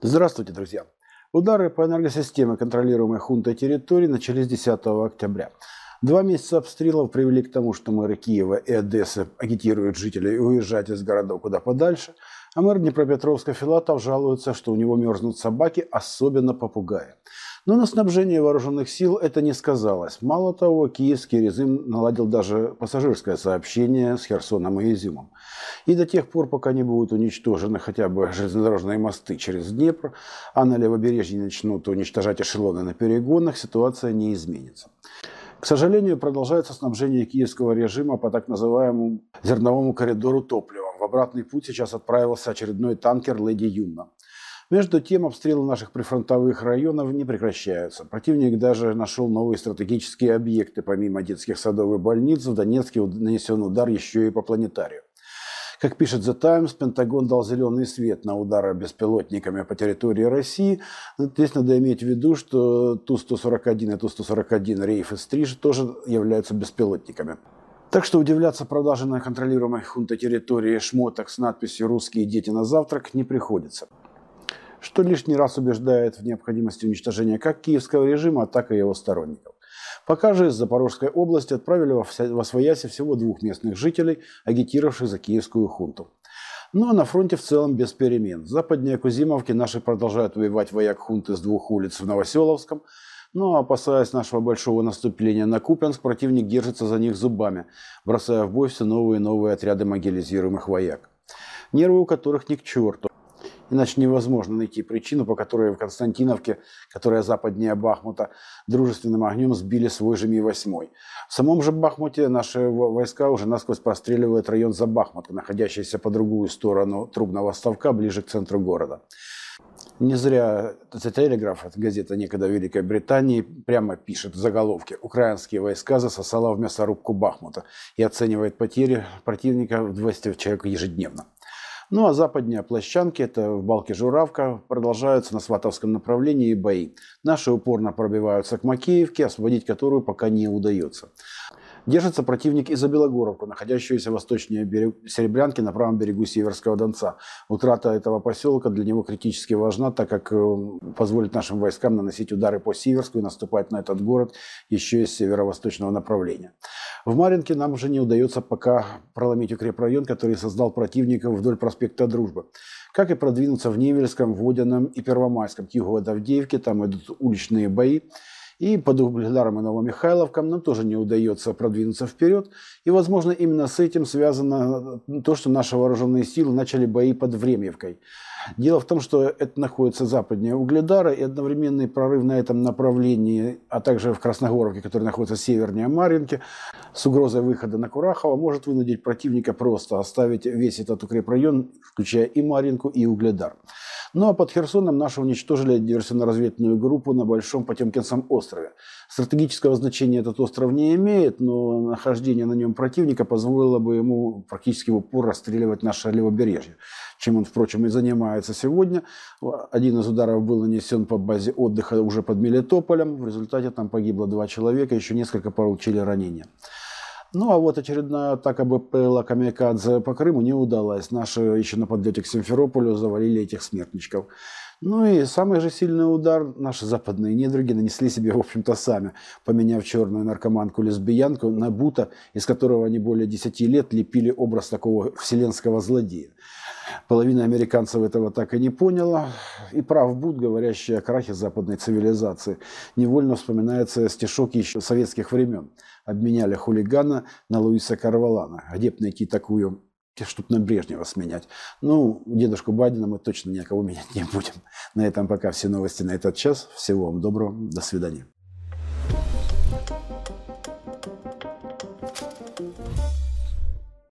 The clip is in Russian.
Здравствуйте, друзья! Удары по энергосистеме, контролируемой хунтой территории, начались 10 октября. Два месяца обстрелов привели к тому, что мэры Киева и Одессы агитируют жителей уезжать из городов куда подальше, а мэр Днепропетровска Филатов жалуется, что у него мерзнут собаки, особенно попугаи. Но на снабжение вооруженных сил это не сказалось. Мало того, киевский режим наладил даже пассажирское сообщение с Херсоном и Изюмом. И до тех пор, пока не будут уничтожены хотя бы железнодорожные мосты через Днепр, а на левобережье начнут уничтожать эшелоны на перегонах, ситуация не изменится. К сожалению, продолжается снабжение киевского режима по так называемому зерновому коридору топливом. В обратный путь сейчас отправился очередной танкер «Леди Юнна». Между тем, обстрелы наших прифронтовых районов не прекращаются. Противник даже нашел новые стратегические объекты. Помимо детских садов и больниц, в Донецке нанесен удар еще и по планетарию. Как пишет The Times, Пентагон дал зеленый свет на удары беспилотниками по территории России. Здесь надо иметь в виду, что Ту-141 и Ту-141 Рейф и Стриж тоже являются беспилотниками. Так что удивляться продаже на контролируемой хунта территории шмоток с надписью «Русские дети на завтрак» не приходится. Что лишний раз убеждает в необходимости уничтожения как киевского режима, так и его сторонников. Пока же из Запорожской области отправили во свояси всего двух местных жителей, агитировавших за киевскую хунту. Ну а на фронте в целом без перемен. Западнее Кузимовки наши продолжают воевать вояк хунты с двух улиц в Новоселовском. Но, опасаясь нашего большого наступления на Купянск, противник держится за них зубами, бросая в бой все новые и новые отряды могилизируемых вояк. Нервы у которых ни к черту. Иначе невозможно найти причину, по которой в Константиновке, которая западнее Бахмута, дружественным огнем сбили свой же Ми-8. В самом же Бахмуте наши войска уже насквозь простреливают район за Бахмутом, находящийся по другую сторону трубного ставка, ближе к центру города. Не зря The Telegraph, это газета некогда Великой Британии, прямо пишет в заголовке «Украинские войска засосала в мясорубку Бахмута» и оценивает потери противника в 200 человек ежедневно. Ну а западнее площадки, это в Балке Журавка, продолжаются на Сватовском направлении бои. Наши упорно пробиваются к Макеевке, освободить которую пока не удается. Держится противник и за Белогоровку, находящуюся восточнее берег... Серебрянки на правом берегу Северского Донца. Утрата этого поселка для него критически важна, так как э, позволит нашим войскам наносить удары по Северску и наступать на этот город еще из северо-восточного направления. В Маринке нам уже не удается пока проломить укрепрайон, который создал противников вдоль проспекта Дружбы. Как и продвинуться в Невельском, Водяном и Первомайском. К югу от Авдеевки там идут уличные бои. И под Угледаром и Новомихайловком нам тоже не удается продвинуться вперед. И, возможно, именно с этим связано то, что наши вооруженные силы начали бои под Времьевкой. Дело в том, что это находится западнее Угледара, и одновременный прорыв на этом направлении, а также в Красногоровке, который находится севернее Маринки, с угрозой выхода на Курахово, может вынудить противника просто оставить весь этот укрепрайон, включая и Маринку, и Угледар. Ну а под Херсоном наши уничтожили диверсионно-разведную группу на Большом Потемкинском острове. Стратегического значения этот остров не имеет, но нахождение на нем противника позволило бы ему практически в упор расстреливать наше левобережье, чем он, впрочем, и занимается сегодня. Один из ударов был нанесен по базе отдыха уже под Мелитополем. В результате там погибло два человека, еще несколько получили ранения. Ну, а вот очередная атака БПЛА «Камикадзе» по Крыму не удалась. Наши еще на подлете к Симферополю завалили этих смертничков. Ну и самый же сильный удар наши западные недруги нанесли себе, в общем-то, сами, поменяв черную наркоманку-лесбиянку на Бута, из которого они более 10 лет лепили образ такого вселенского злодея. Половина американцев этого так и не поняла. И прав Бут, говорящий о крахе западной цивилизации. Невольно вспоминается стишок еще советских времен – обменяли хулигана на Луиса Карвалана. Где бы найти такую, чтобы на Брежнева сменять? Ну, дедушку Байдена мы точно никого менять не будем. На этом пока все новости на этот час. Всего вам доброго. До свидания.